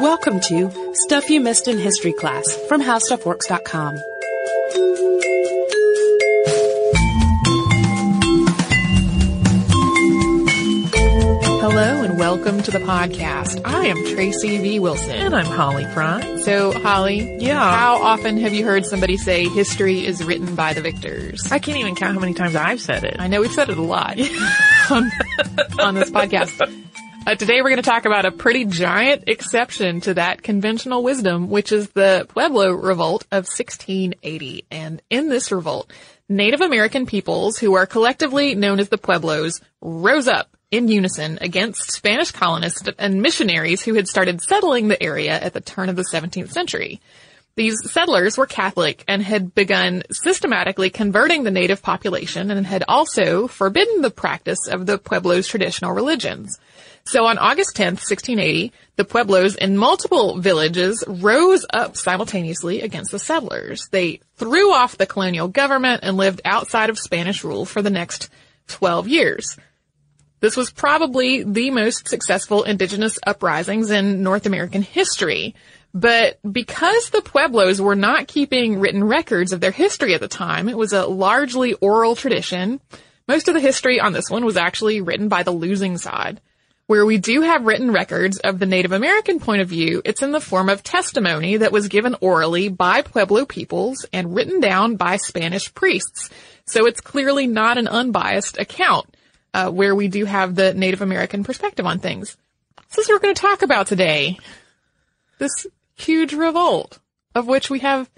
Welcome to Stuff You Missed in History Class from HowStuffWorks.com. Hello and welcome to the podcast. I am Tracy V. Wilson. And I'm Holly Fry. So, Holly, Yeah. how often have you heard somebody say history is written by the victors? I can't even count how many times I've said it. I know we've said it a lot on, on this podcast. Uh, today we're going to talk about a pretty giant exception to that conventional wisdom, which is the Pueblo Revolt of 1680. And in this revolt, Native American peoples, who are collectively known as the Pueblos, rose up in unison against Spanish colonists and missionaries who had started settling the area at the turn of the 17th century. These settlers were Catholic and had begun systematically converting the native population and had also forbidden the practice of the Pueblos' traditional religions. So on August 10th, 1680, the Pueblos in multiple villages rose up simultaneously against the settlers. They threw off the colonial government and lived outside of Spanish rule for the next 12 years. This was probably the most successful indigenous uprisings in North American history. But because the Pueblos were not keeping written records of their history at the time, it was a largely oral tradition. Most of the history on this one was actually written by the losing side. Where we do have written records of the Native American point of view, it's in the form of testimony that was given orally by Pueblo peoples and written down by Spanish priests. So it's clearly not an unbiased account, uh, where we do have the Native American perspective on things. This is what we're going to talk about today. This huge revolt of which we have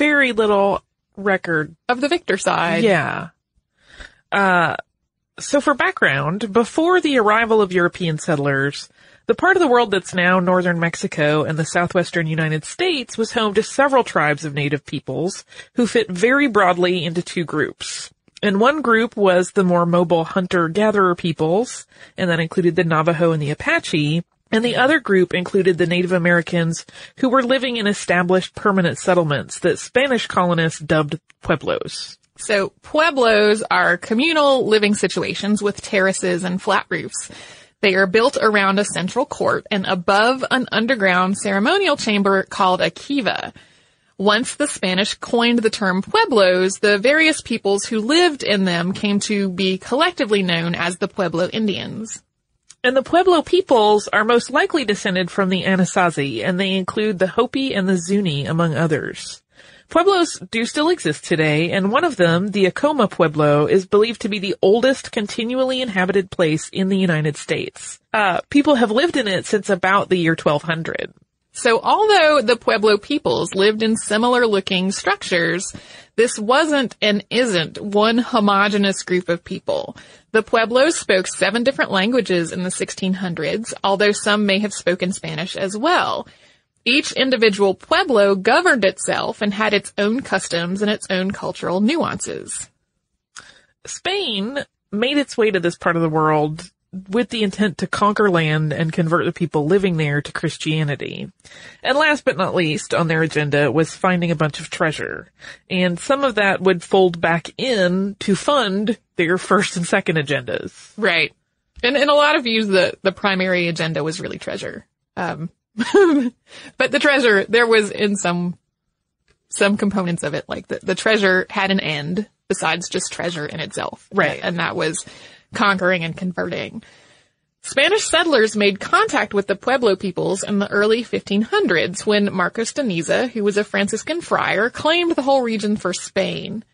Very little record. of the victor side. Yeah. Uh, so for background, before the arrival of European settlers, the part of the world that's now northern Mexico and the southwestern United States was home to several tribes of native peoples who fit very broadly into two groups. And one group was the more mobile hunter-gatherer peoples, and that included the Navajo and the Apache, and the other group included the Native Americans who were living in established permanent settlements that Spanish colonists dubbed pueblos. So pueblos are communal living situations with terraces and flat roofs. They are built around a central court and above an underground ceremonial chamber called a kiva. Once the Spanish coined the term pueblos, the various peoples who lived in them came to be collectively known as the Pueblo Indians. And the Pueblo peoples are most likely descended from the Anasazi, and they include the Hopi and the Zuni, among others. Pueblos do still exist today, and one of them, the Acoma Pueblo, is believed to be the oldest continually inhabited place in the United States. Uh, people have lived in it since about the year 1200. So although the Pueblo peoples lived in similar looking structures, this wasn't and isn't one homogenous group of people. The Pueblos spoke seven different languages in the 1600s, although some may have spoken Spanish as well. Each individual pueblo governed itself and had its own customs and its own cultural nuances. Spain made its way to this part of the world with the intent to conquer land and convert the people living there to Christianity. And last but not least on their agenda was finding a bunch of treasure. And some of that would fold back in to fund their first and second agendas. Right. And in a lot of views, the, the primary agenda was really treasure. Um, but the treasure, there was in some, some components of it, like the, the treasure had an end besides just treasure in itself. Right. And that was conquering and converting. Spanish settlers made contact with the Pueblo peoples in the early 1500s when Marcos de Niza, who was a Franciscan friar, claimed the whole region for Spain.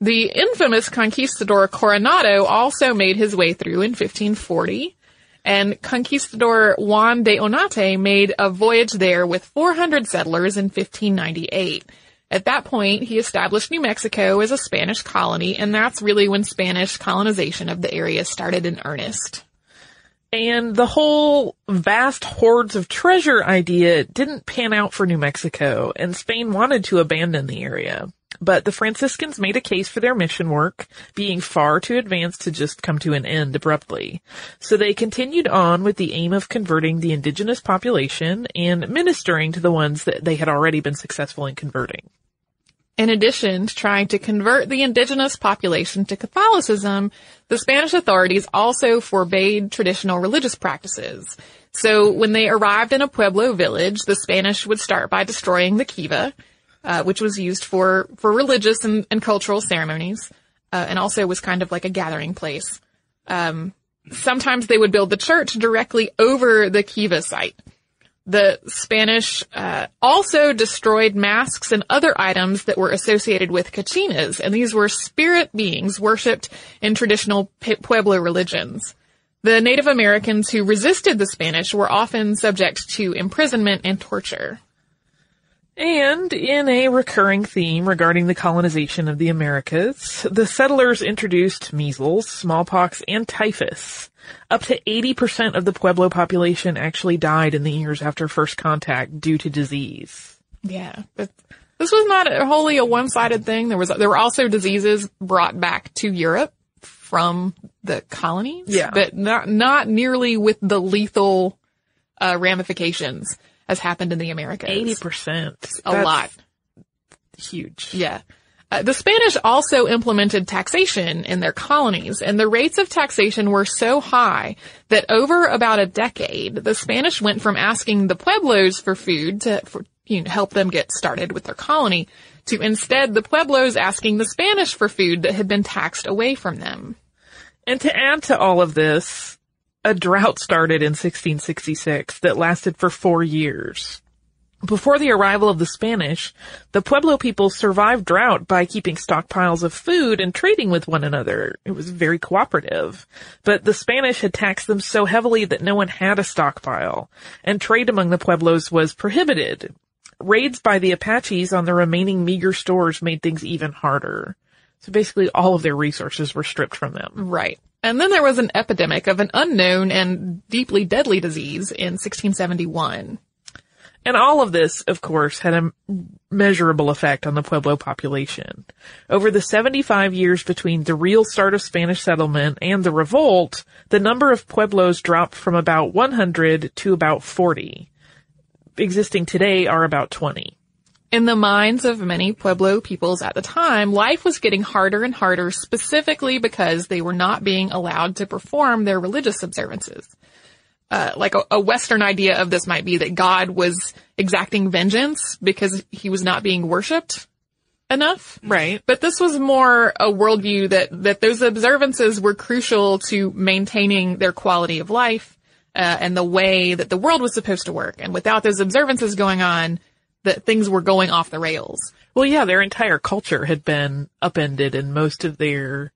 The infamous conquistador Coronado also made his way through in 1540 and conquistador Juan de Onate made a voyage there with 400 settlers in 1598. At that point, he established New Mexico as a Spanish colony, and that's really when Spanish colonization of the area started in earnest. And the whole vast hordes of treasure idea didn't pan out for New Mexico, and Spain wanted to abandon the area. But the Franciscans made a case for their mission work, being far too advanced to just come to an end abruptly. So they continued on with the aim of converting the indigenous population and ministering to the ones that they had already been successful in converting. In addition to trying to convert the indigenous population to Catholicism, the Spanish authorities also forbade traditional religious practices. So when they arrived in a Pueblo village, the Spanish would start by destroying the kiva, uh, which was used for, for religious and, and cultural ceremonies, uh, and also was kind of like a gathering place. Um, sometimes they would build the church directly over the kiva site. The Spanish uh, also destroyed masks and other items that were associated with kachinas, and these were spirit beings worshipped in traditional Pueblo religions. The Native Americans who resisted the Spanish were often subject to imprisonment and torture. And in a recurring theme regarding the colonization of the Americas, the settlers introduced measles, smallpox, and typhus. Up to 80% of the Pueblo population actually died in the years after first contact due to disease. Yeah, but this was not wholly a one-sided thing. There was there were also diseases brought back to Europe from the colonies, yeah. but not not nearly with the lethal uh, ramifications as happened in the Americas. 80%. A That's lot. Huge. Yeah. Uh, the Spanish also implemented taxation in their colonies, and the rates of taxation were so high that over about a decade, the Spanish went from asking the Pueblos for food to for, you know, help them get started with their colony to instead the Pueblos asking the Spanish for food that had been taxed away from them. And to add to all of this, a drought started in 1666 that lasted for four years. Before the arrival of the Spanish, the Pueblo people survived drought by keeping stockpiles of food and trading with one another. It was very cooperative. But the Spanish had taxed them so heavily that no one had a stockpile, and trade among the Pueblos was prohibited. Raids by the Apaches on the remaining meager stores made things even harder. So basically all of their resources were stripped from them. Right. And then there was an epidemic of an unknown and deeply deadly disease in 1671. And all of this, of course, had a measurable effect on the Pueblo population. Over the 75 years between the real start of Spanish settlement and the revolt, the number of Pueblos dropped from about 100 to about 40. Existing today are about 20. In the minds of many Pueblo peoples at the time, life was getting harder and harder specifically because they were not being allowed to perform their religious observances. Uh, like a, a, Western idea of this might be that God was exacting vengeance because he was not being worshipped enough. Right. But this was more a worldview that, that those observances were crucial to maintaining their quality of life, uh, and the way that the world was supposed to work. And without those observances going on, that things were going off the rails. Well, yeah, their entire culture had been upended and most of their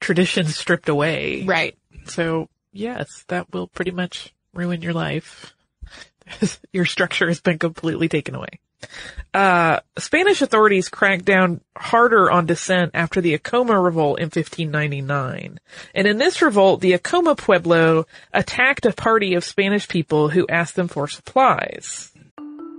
traditions stripped away. Right. So, yes, that will pretty much ruin your life. your structure has been completely taken away. Uh, Spanish authorities cracked down harder on dissent after the Acoma revolt in 1599. And in this revolt, the Acoma Pueblo attacked a party of Spanish people who asked them for supplies.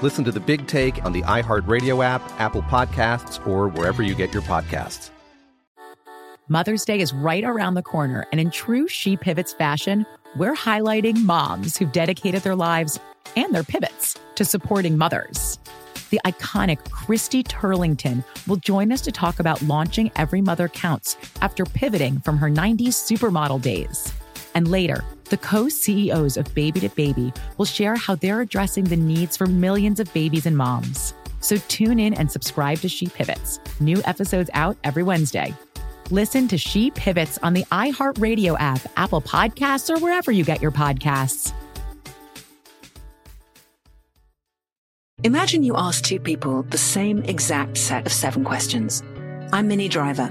Listen to the big take on the iHeartRadio app, Apple Podcasts, or wherever you get your podcasts. Mother's Day is right around the corner, and in true She Pivots fashion, we're highlighting moms who've dedicated their lives and their pivots to supporting mothers. The iconic Christy Turlington will join us to talk about launching Every Mother Counts after pivoting from her 90s supermodel days. And later, the co CEOs of Baby to Baby will share how they're addressing the needs for millions of babies and moms. So tune in and subscribe to She Pivots. New episodes out every Wednesday. Listen to She Pivots on the iHeartRadio app, Apple Podcasts, or wherever you get your podcasts. Imagine you ask two people the same exact set of seven questions. I'm Minnie Driver,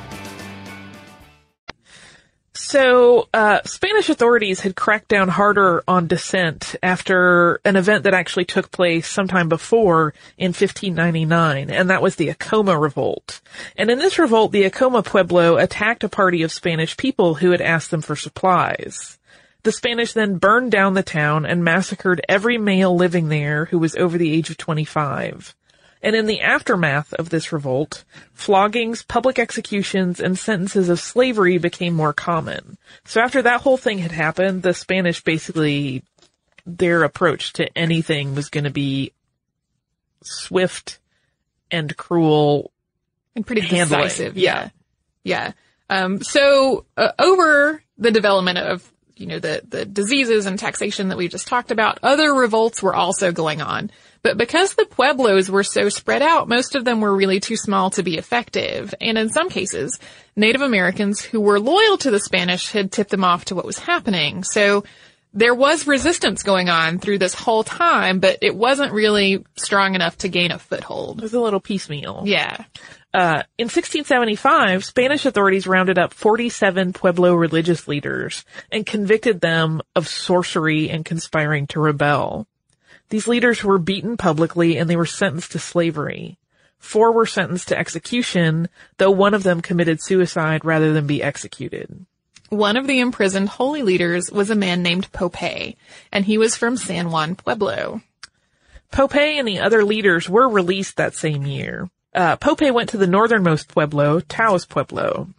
So, uh, Spanish authorities had cracked down harder on dissent after an event that actually took place sometime before in 1599, and that was the Acoma Revolt. And in this revolt, the Acoma Pueblo attacked a party of Spanish people who had asked them for supplies. The Spanish then burned down the town and massacred every male living there who was over the age of 25. And in the aftermath of this revolt, floggings, public executions, and sentences of slavery became more common. So after that whole thing had happened, the Spanish basically, their approach to anything was going to be swift and cruel and pretty handling. decisive. Yeah. Yeah. Um, so uh, over the development of you know, the, the diseases and taxation that we just talked about, other revolts were also going on. But because the Pueblos were so spread out, most of them were really too small to be effective. And in some cases, Native Americans who were loyal to the Spanish had tipped them off to what was happening. So there was resistance going on through this whole time, but it wasn't really strong enough to gain a foothold. It was a little piecemeal. Yeah. Uh, in 1675, Spanish authorities rounded up 47 Pueblo religious leaders and convicted them of sorcery and conspiring to rebel. These leaders were beaten publicly and they were sentenced to slavery. Four were sentenced to execution, though one of them committed suicide rather than be executed. One of the imprisoned holy leaders was a man named Pope, and he was from San Juan Pueblo. Pope and the other leaders were released that same year. Uh, Pope went to the northernmost pueblo, Taos Pueblo.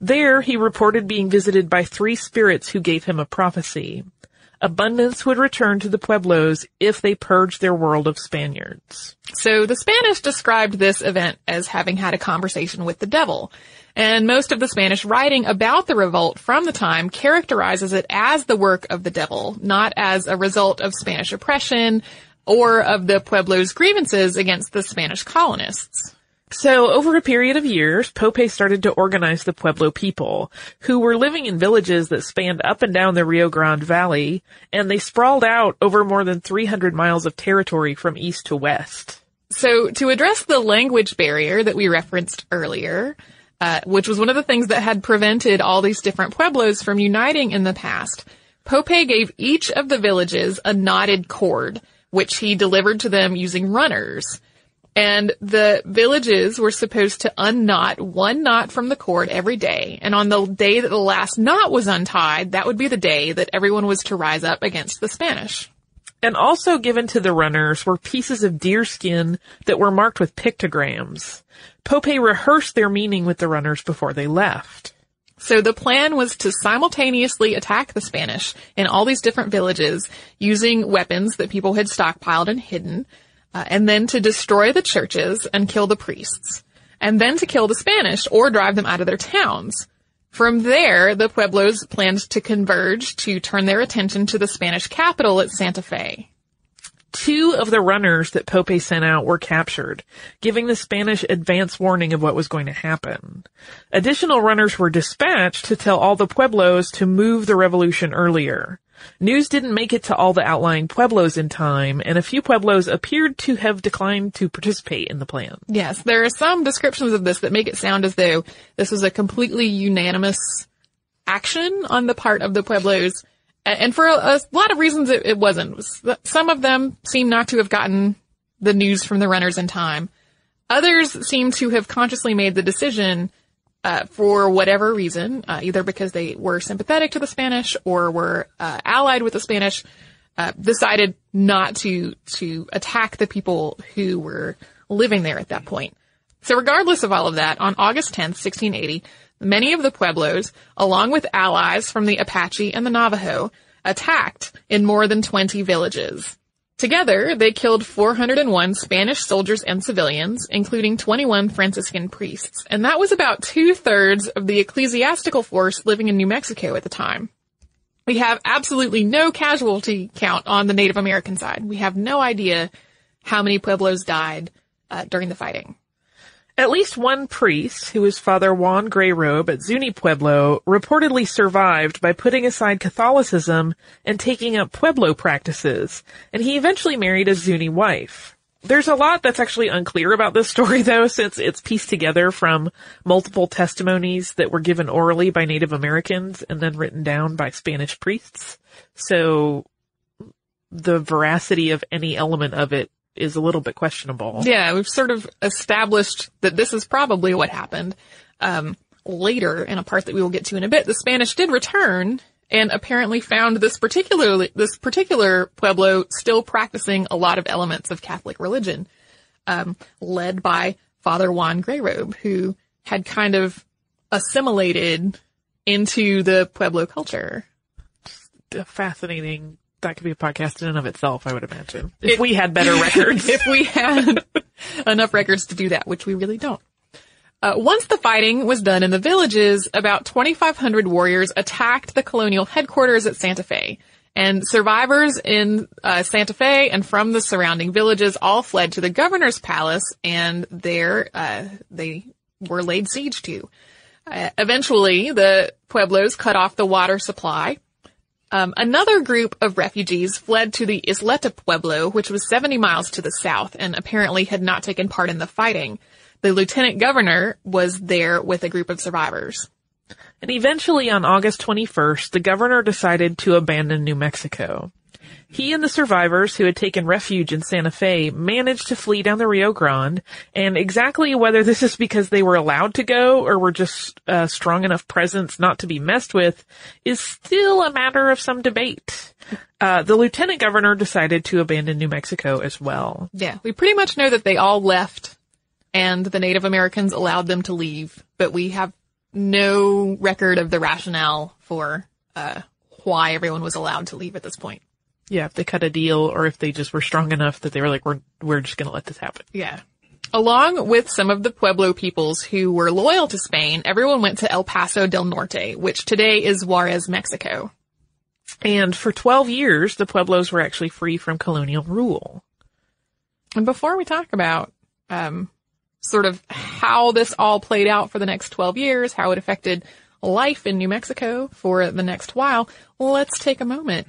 There, he reported being visited by three spirits who gave him a prophecy. Abundance would return to the pueblos if they purged their world of Spaniards. So the Spanish described this event as having had a conversation with the devil. And most of the Spanish writing about the revolt from the time characterizes it as the work of the devil, not as a result of Spanish oppression or of the Pueblo's grievances against the Spanish colonists. So over a period of years, Pope started to organize the Pueblo people, who were living in villages that spanned up and down the Rio Grande Valley, and they sprawled out over more than 300 miles of territory from east to west. So to address the language barrier that we referenced earlier, uh, which was one of the things that had prevented all these different pueblos from uniting in the past, Pope gave each of the villages a knotted cord, which he delivered to them using runners. And the villages were supposed to unknot one knot from the cord every day. And on the day that the last knot was untied, that would be the day that everyone was to rise up against the Spanish. And also given to the runners were pieces of deer skin that were marked with pictograms. Pope rehearsed their meaning with the runners before they left. So the plan was to simultaneously attack the Spanish in all these different villages using weapons that people had stockpiled and hidden, uh, and then to destroy the churches and kill the priests, and then to kill the Spanish or drive them out of their towns. From there, the Pueblos planned to converge to turn their attention to the Spanish capital at Santa Fe. Two of the runners that Pope sent out were captured, giving the Spanish advance warning of what was going to happen. Additional runners were dispatched to tell all the Pueblos to move the revolution earlier. News didn't make it to all the outlying pueblos in time, and a few pueblos appeared to have declined to participate in the plan. Yes, there are some descriptions of this that make it sound as though this was a completely unanimous action on the part of the pueblos, and for a, lot of reasons it, it wasn't. Some of them seem not to have gotten the news from the runners in time. Others seem to have consciously made the decision uh, for whatever reason, uh, either because they were sympathetic to the Spanish or were uh, allied with the Spanish, uh, decided not to to attack the people who were living there at that point. So, regardless of all of that, on August 10th, 1680, many of the pueblos, along with allies from the Apache and the Navajo, attacked in more than 20 villages. Together, they killed 401 Spanish soldiers and civilians, including 21 Franciscan priests, and that was about two-thirds of the ecclesiastical force living in New Mexico at the time. We have absolutely no casualty count on the Native American side. We have no idea how many Pueblos died uh, during the fighting. At least one priest, who was Father Juan Grayrobe at Zuni Pueblo, reportedly survived by putting aside Catholicism and taking up Pueblo practices, and he eventually married a Zuni wife. There's a lot that's actually unclear about this story though, since it's pieced together from multiple testimonies that were given orally by Native Americans and then written down by Spanish priests. So the veracity of any element of it is a little bit questionable. Yeah, we've sort of established that this is probably what happened. Um, later, in a part that we will get to in a bit, the Spanish did return and apparently found this particular this particular pueblo still practicing a lot of elements of Catholic religion, um, led by Father Juan Grayrobe, who had kind of assimilated into the pueblo culture. A fascinating that could be a podcast in and of itself, I would imagine. If, if we had better records. if we had enough records to do that, which we really don't. Uh, once the fighting was done in the villages, about 2,500 warriors attacked the colonial headquarters at Santa Fe. And survivors in uh, Santa Fe and from the surrounding villages all fled to the governor's palace, and there uh, they were laid siege to. Uh, eventually, the pueblos cut off the water supply. Um, another group of refugees fled to the Isleta Pueblo, which was 70 miles to the south, and apparently had not taken part in the fighting. The lieutenant governor was there with a group of survivors. And eventually on August 21st, the governor decided to abandon New Mexico. He and the survivors who had taken refuge in Santa Fe managed to flee down the Rio Grande, and exactly whether this is because they were allowed to go or were just a uh, strong enough presence not to be messed with is still a matter of some debate. Uh, the lieutenant governor decided to abandon New Mexico as well. Yeah, we pretty much know that they all left and the Native Americans allowed them to leave, but we have no record of the rationale for uh, why everyone was allowed to leave at this point. Yeah, if they cut a deal or if they just were strong enough that they were like, we're, we're just going to let this happen. Yeah. Along with some of the Pueblo peoples who were loyal to Spain, everyone went to El Paso del Norte, which today is Juarez, Mexico. And for 12 years, the Pueblos were actually free from colonial rule. And before we talk about um, sort of how this all played out for the next 12 years, how it affected life in New Mexico for the next while, let's take a moment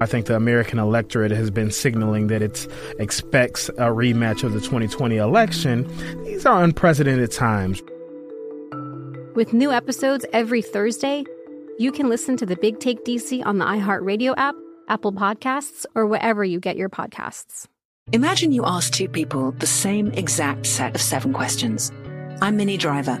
I think the American electorate has been signaling that it expects a rematch of the 2020 election. These are unprecedented times. With new episodes every Thursday, you can listen to the Big Take DC on the iHeartRadio app, Apple Podcasts, or wherever you get your podcasts. Imagine you ask two people the same exact set of seven questions. I'm Minnie Driver,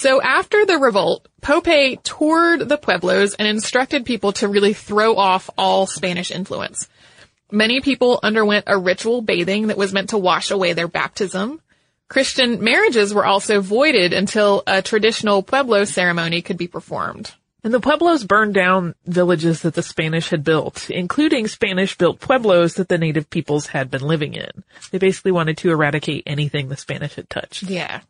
So after the revolt, Pope toured the pueblos and instructed people to really throw off all Spanish influence. Many people underwent a ritual bathing that was meant to wash away their baptism. Christian marriages were also voided until a traditional Pueblo ceremony could be performed. And the Pueblos burned down villages that the Spanish had built, including Spanish-built Pueblos that the native peoples had been living in. They basically wanted to eradicate anything the Spanish had touched. Yeah.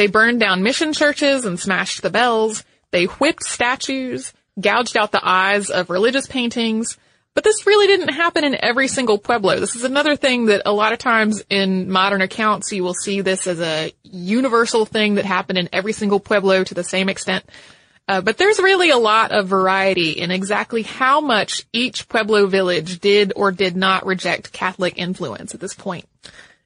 They burned down mission churches and smashed the bells. They whipped statues, gouged out the eyes of religious paintings. But this really didn't happen in every single Pueblo. This is another thing that a lot of times in modern accounts you will see this as a universal thing that happened in every single Pueblo to the same extent. Uh, but there's really a lot of variety in exactly how much each Pueblo village did or did not reject Catholic influence at this point.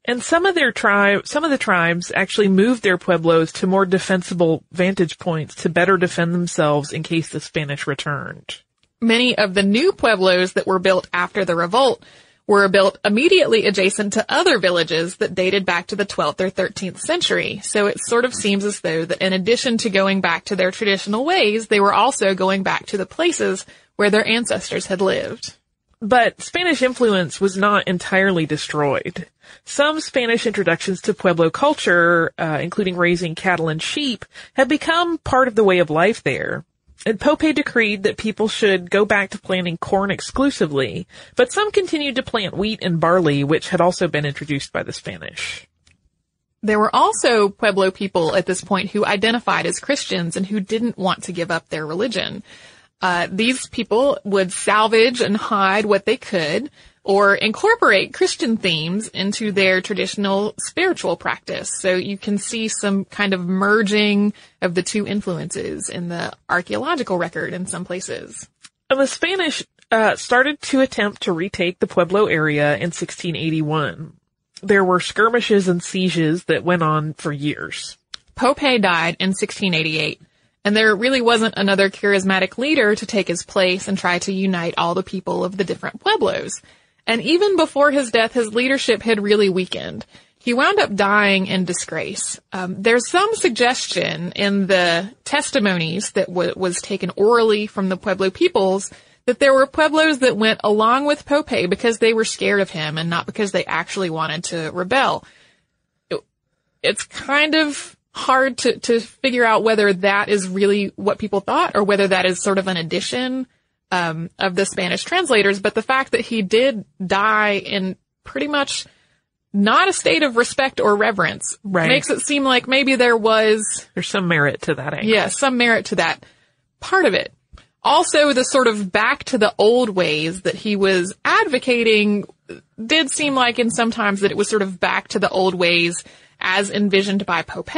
And some of their tribe, some of the tribes actually moved their pueblos to more defensible vantage points to better defend themselves in case the Spanish returned. Many of the new pueblos that were built after the revolt were built immediately adjacent to other villages that dated back to the 12th or 13th century. So it sort of seems as though that in addition to going back to their traditional ways, they were also going back to the places where their ancestors had lived. But Spanish influence was not entirely destroyed. Some Spanish introductions to Pueblo culture, uh, including raising cattle and sheep, had become part of the way of life there. And Pope decreed that people should go back to planting corn exclusively, but some continued to plant wheat and barley, which had also been introduced by the Spanish. There were also Pueblo people at this point who identified as Christians and who didn't want to give up their religion. Uh, these people would salvage and hide what they could, or incorporate Christian themes into their traditional spiritual practice. So you can see some kind of merging of the two influences in the archaeological record in some places. And the Spanish uh, started to attempt to retake the Pueblo area in 1681. There were skirmishes and sieges that went on for years. Pope died in 1688. And there really wasn't another charismatic leader to take his place and try to unite all the people of the different pueblos. And even before his death, his leadership had really weakened. He wound up dying in disgrace. Um, there's some suggestion in the testimonies that w- was taken orally from the Pueblo peoples that there were Pueblos that went along with Pope because they were scared of him and not because they actually wanted to rebel. It, it's kind of hard to, to figure out whether that is really what people thought or whether that is sort of an addition um, of the Spanish translators, but the fact that he did die in pretty much not a state of respect or reverence right. makes it seem like maybe there was there's some merit to that angle. Yeah, some merit to that part of it. Also, the sort of back to the old ways that he was advocating did seem like in sometimes that it was sort of back to the old ways as envisioned by Pope.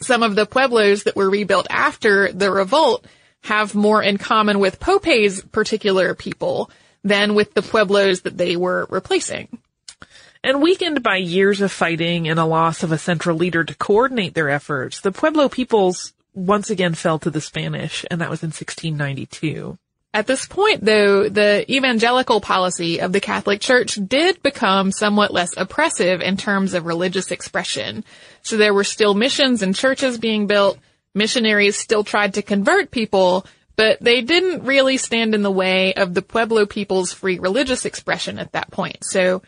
Some of the pueblos that were rebuilt after the revolt have more in common with Pope's particular people than with the pueblos that they were replacing. And weakened by years of fighting and a loss of a central leader to coordinate their efforts, the Pueblo peoples once again fell to the Spanish, and that was in 1692. At this point, though, the evangelical policy of the Catholic Church did become somewhat less oppressive in terms of religious expression. So there were still missions and churches being built, missionaries still tried to convert people, but they didn't really stand in the way of the Pueblo people's free religious expression at that point. So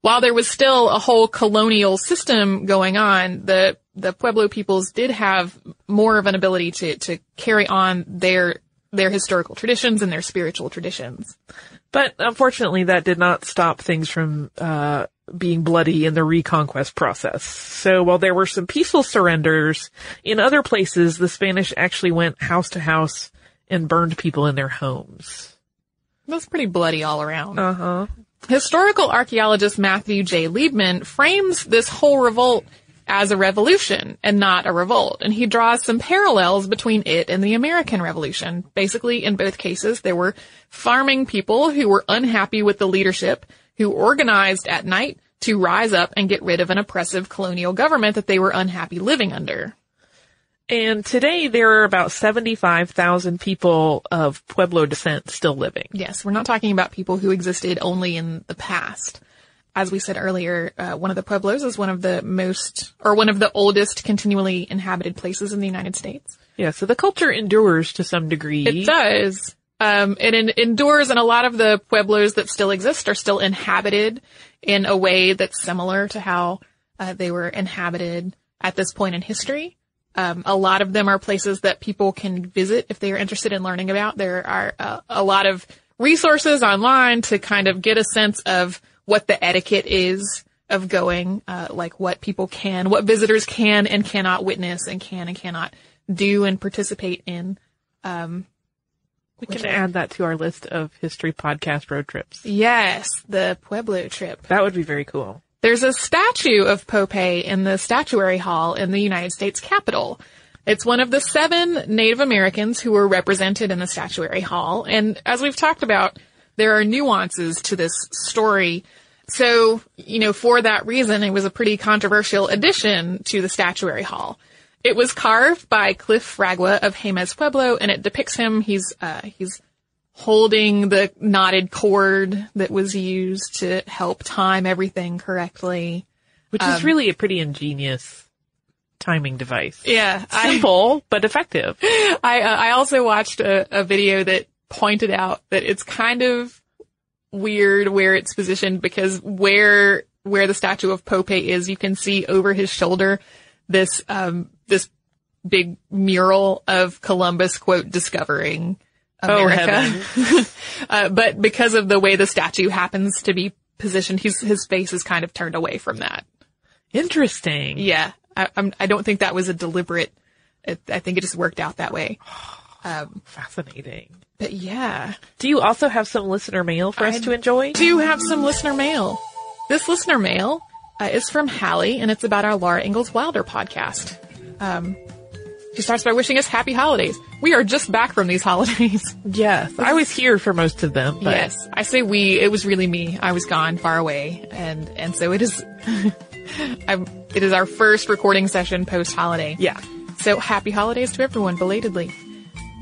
while there was still a whole colonial system going on, the the Pueblo peoples did have more of an ability to, to carry on their, their historical traditions and their spiritual traditions. But unfortunately, that did not stop things from uh, being bloody in the reconquest process. So while there were some peaceful surrenders, in other places the Spanish actually went house to house and burned people in their homes. That's pretty bloody all around. Uh huh. Historical archaeologist Matthew J. Liebman frames this whole revolt as a revolution and not a revolt. And he draws some parallels between it and the American Revolution. Basically, in both cases, there were farming people who were unhappy with the leadership who organized at night to rise up and get rid of an oppressive colonial government that they were unhappy living under. And today there are about 75,000 people of Pueblo descent still living. Yes, we're not talking about people who existed only in the past. As we said earlier, uh, one of the Pueblos is one of the most, or one of the oldest continually inhabited places in the United States. Yeah, so the culture endures to some degree. It does. Um, it en- endures and a lot of the Pueblos that still exist are still inhabited in a way that's similar to how uh, they were inhabited at this point in history. Um, a lot of them are places that people can visit if they are interested in learning about. There are uh, a lot of resources online to kind of get a sense of what the etiquette is of going, uh, like what people can, what visitors can and cannot witness and can and cannot do and participate in. Um, we can add that to our list of history podcast road trips. Yes, the Pueblo trip. That would be very cool. There's a statue of Pope in the Statuary Hall in the United States Capitol. It's one of the seven Native Americans who were represented in the Statuary Hall. And as we've talked about, there are nuances to this story. So, you know, for that reason, it was a pretty controversial addition to the Statuary Hall. It was carved by Cliff Fragua of Jemez Pueblo, and it depicts him. He's uh, he's holding the knotted cord that was used to help time everything correctly, which um, is really a pretty ingenious timing device. Yeah, simple I, but effective. I uh, I also watched a, a video that pointed out that it's kind of weird where it's positioned because where where the statue of Pope is, you can see over his shoulder this um this big mural of Columbus quote discovering America. Oh, uh, but because of the way the statue happens to be positioned, he's, his face is kind of turned away from that. Interesting. Yeah. I, I'm, I don't think that was a deliberate, it, I think it just worked out that way. Um, Fascinating. But yeah. Do you also have some listener mail for us I to enjoy? do you have some listener mail. This listener mail uh, is from Hallie, and it's about our Laura Ingalls Wilder podcast. Um, she starts by wishing us happy holidays. We are just back from these holidays. Yes, I was here for most of them. But. Yes, I say we. It was really me. I was gone, far away, and and so it is. I'm, it is our first recording session post holiday. Yeah. So happy holidays to everyone belatedly.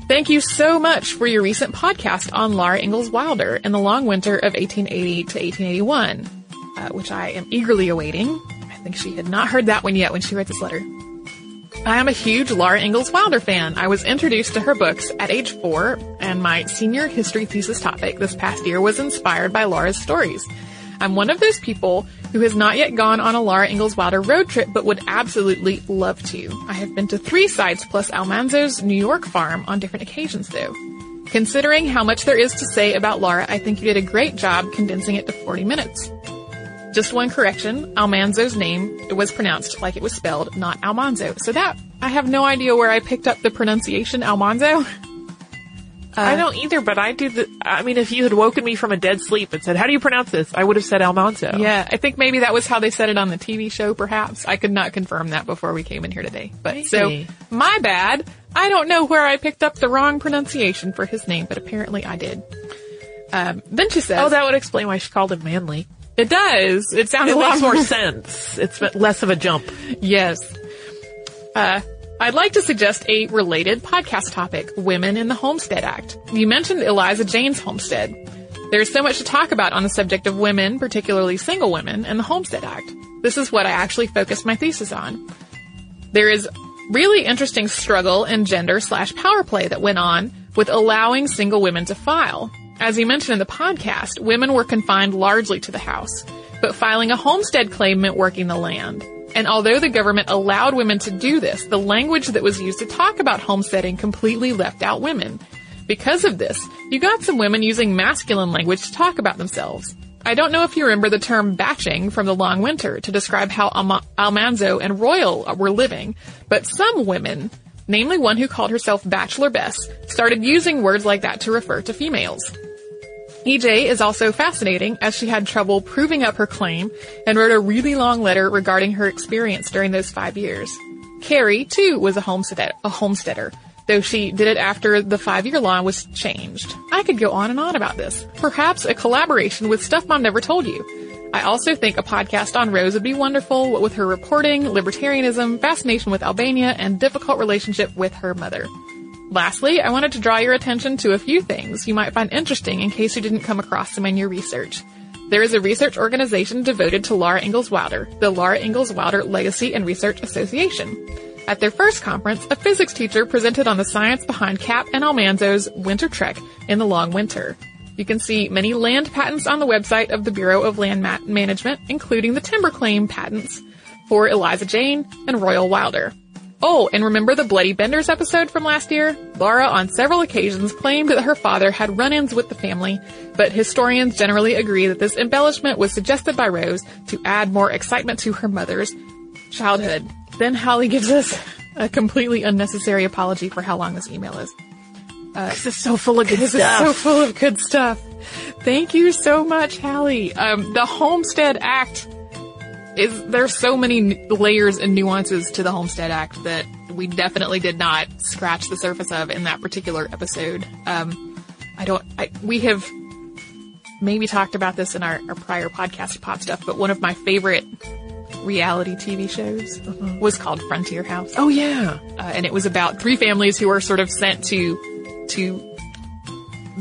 Thank you so much for your recent podcast on Laura Ingalls Wilder in the long winter of 1880 to 1881, uh, which I am eagerly awaiting. I think she had not heard that one yet when she wrote this letter. I am a huge Laura Ingalls Wilder fan. I was introduced to her books at age four, and my senior history thesis topic this past year was inspired by Laura's stories. I'm one of those people who has not yet gone on a Laura Ingalls Wilder road trip, but would absolutely love to. I have been to three sites plus Almanzo's New York farm on different occasions though. Considering how much there is to say about Laura, I think you did a great job condensing it to 40 minutes. Just one correction, Almanzo's name was pronounced like it was spelled, not Almanzo. So that, I have no idea where I picked up the pronunciation Almanzo. Uh, I don't either, but I do the, I mean, if you had woken me from a dead sleep and said, how do you pronounce this? I would have said Almanzo. Yeah, I think maybe that was how they said it on the TV show, perhaps. I could not confirm that before we came in here today. But Maybe. so, my bad. I don't know where I picked up the wrong pronunciation for his name, but apparently I did. Um, then she says, Oh, that would explain why she called him Manly. It does. It sounds It a lot more more sense. It's less of a jump. Yes. Uh, I'd like to suggest a related podcast topic, Women in the Homestead Act. You mentioned Eliza Jane's homestead. There's so much to talk about on the subject of women, particularly single women, and the Homestead Act. This is what I actually focused my thesis on. There is really interesting struggle and gender slash power play that went on with allowing single women to file. As you mentioned in the podcast, women were confined largely to the house, but filing a homestead claim meant working the land. And although the government allowed women to do this, the language that was used to talk about homesteading completely left out women. Because of this, you got some women using masculine language to talk about themselves. I don't know if you remember the term batching from the long winter to describe how Alma- Almanzo and Royal were living, but some women, namely one who called herself Bachelor Bess, started using words like that to refer to females. EJ is also fascinating as she had trouble proving up her claim and wrote a really long letter regarding her experience during those five years. Carrie, too, was a homesteader, a homesteader, though she did it after the five-year law was changed. I could go on and on about this. Perhaps a collaboration with Stuff Mom Never Told You. I also think a podcast on Rose would be wonderful, what with her reporting, libertarianism, fascination with Albania, and difficult relationship with her mother. Lastly, I wanted to draw your attention to a few things you might find interesting in case you didn't come across them in your research. There is a research organization devoted to Laura Ingalls Wilder, the Laura Ingalls Wilder Legacy and Research Association. At their first conference, a physics teacher presented on the science behind Cap and Almanzo's winter trek in the long winter. You can see many land patents on the website of the Bureau of Land Ma- Management, including the timber claim patents for Eliza Jane and Royal Wilder. Oh, and remember the Bloody Benders episode from last year? Laura on several occasions claimed that her father had run-ins with the family, but historians generally agree that this embellishment was suggested by Rose to add more excitement to her mother's childhood. Then Holly gives us a completely unnecessary apology for how long this email is. Uh, it's so full of good This stuff. is so full of good stuff. Thank you so much, Hallie. Um, the Homestead Act is there's so many layers and nuances to the Homestead Act that we definitely did not scratch the surface of in that particular episode. Um, I don't. I, we have maybe talked about this in our, our prior podcast pop stuff, but one of my favorite reality TV shows was called Frontier House. Oh yeah, uh, and it was about three families who were sort of sent to to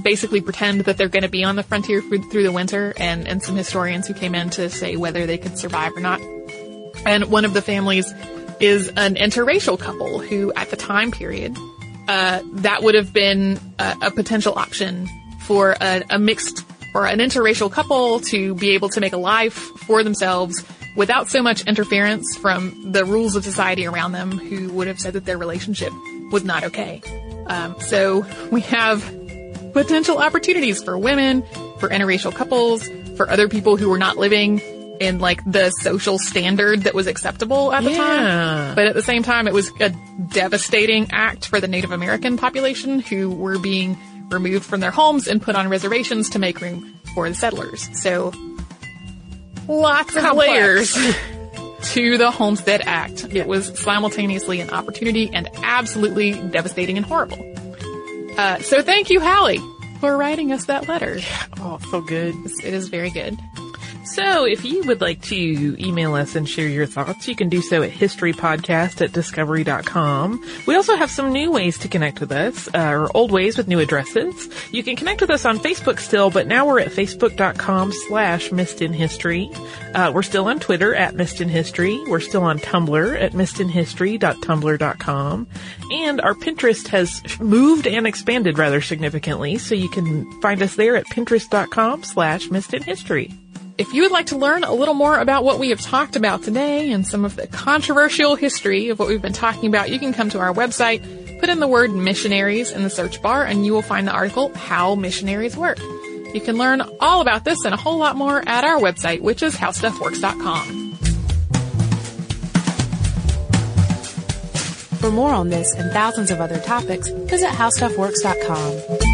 basically pretend that they're going to be on the frontier through, the winter, and and some historians who came in to say whether they could survive or not. And one of the families is an interracial couple who, at the time period, uh, that would have been a, a potential option for a, a mixed or an interracial couple to be able to make a life for themselves without so much interference from the rules of society around them who would have said that their relationship was not okay. Um, so we have potential opportunities for women, for interracial couples, for other people who were not living in like the social standard that was acceptable at the Yeah. time. But at the same time, it was a devastating act for the Native American population who were being removed from their homes and put on reservations to make room for the settlers. So lots of Complex. layers to the Homestead Act. It was simultaneously an opportunity and absolutely devastating and horrible. Uh, so thank you, Hallie, for writing us that letter. Oh, so good. It is very good. So, if you would like to email us and share your thoughts, you can do so at historypodcast at discovery.com. We also have some new ways to connect with us, uh, or old ways with new addresses. You can connect with us on Facebook still, but now we're at facebook.com slash missedinhistory. Uh, we're still on Twitter at missedinhistory. We're still on Tumblr at missedinhistory.tumblr.com. And our Pinterest has moved and expanded rather significantly, so you can find us there at pinterest.com slash missedinhistory. If you would like to learn a little more about what we have talked about today and some of the controversial history of what we've been talking about, you can come to our website, put in the word missionaries in the search bar, and you will find the article, How Missionaries Work. You can learn all about this and a whole lot more at our website, which is howstuffworks.com. For more on this and thousands of other topics, visit howstuffworks.com.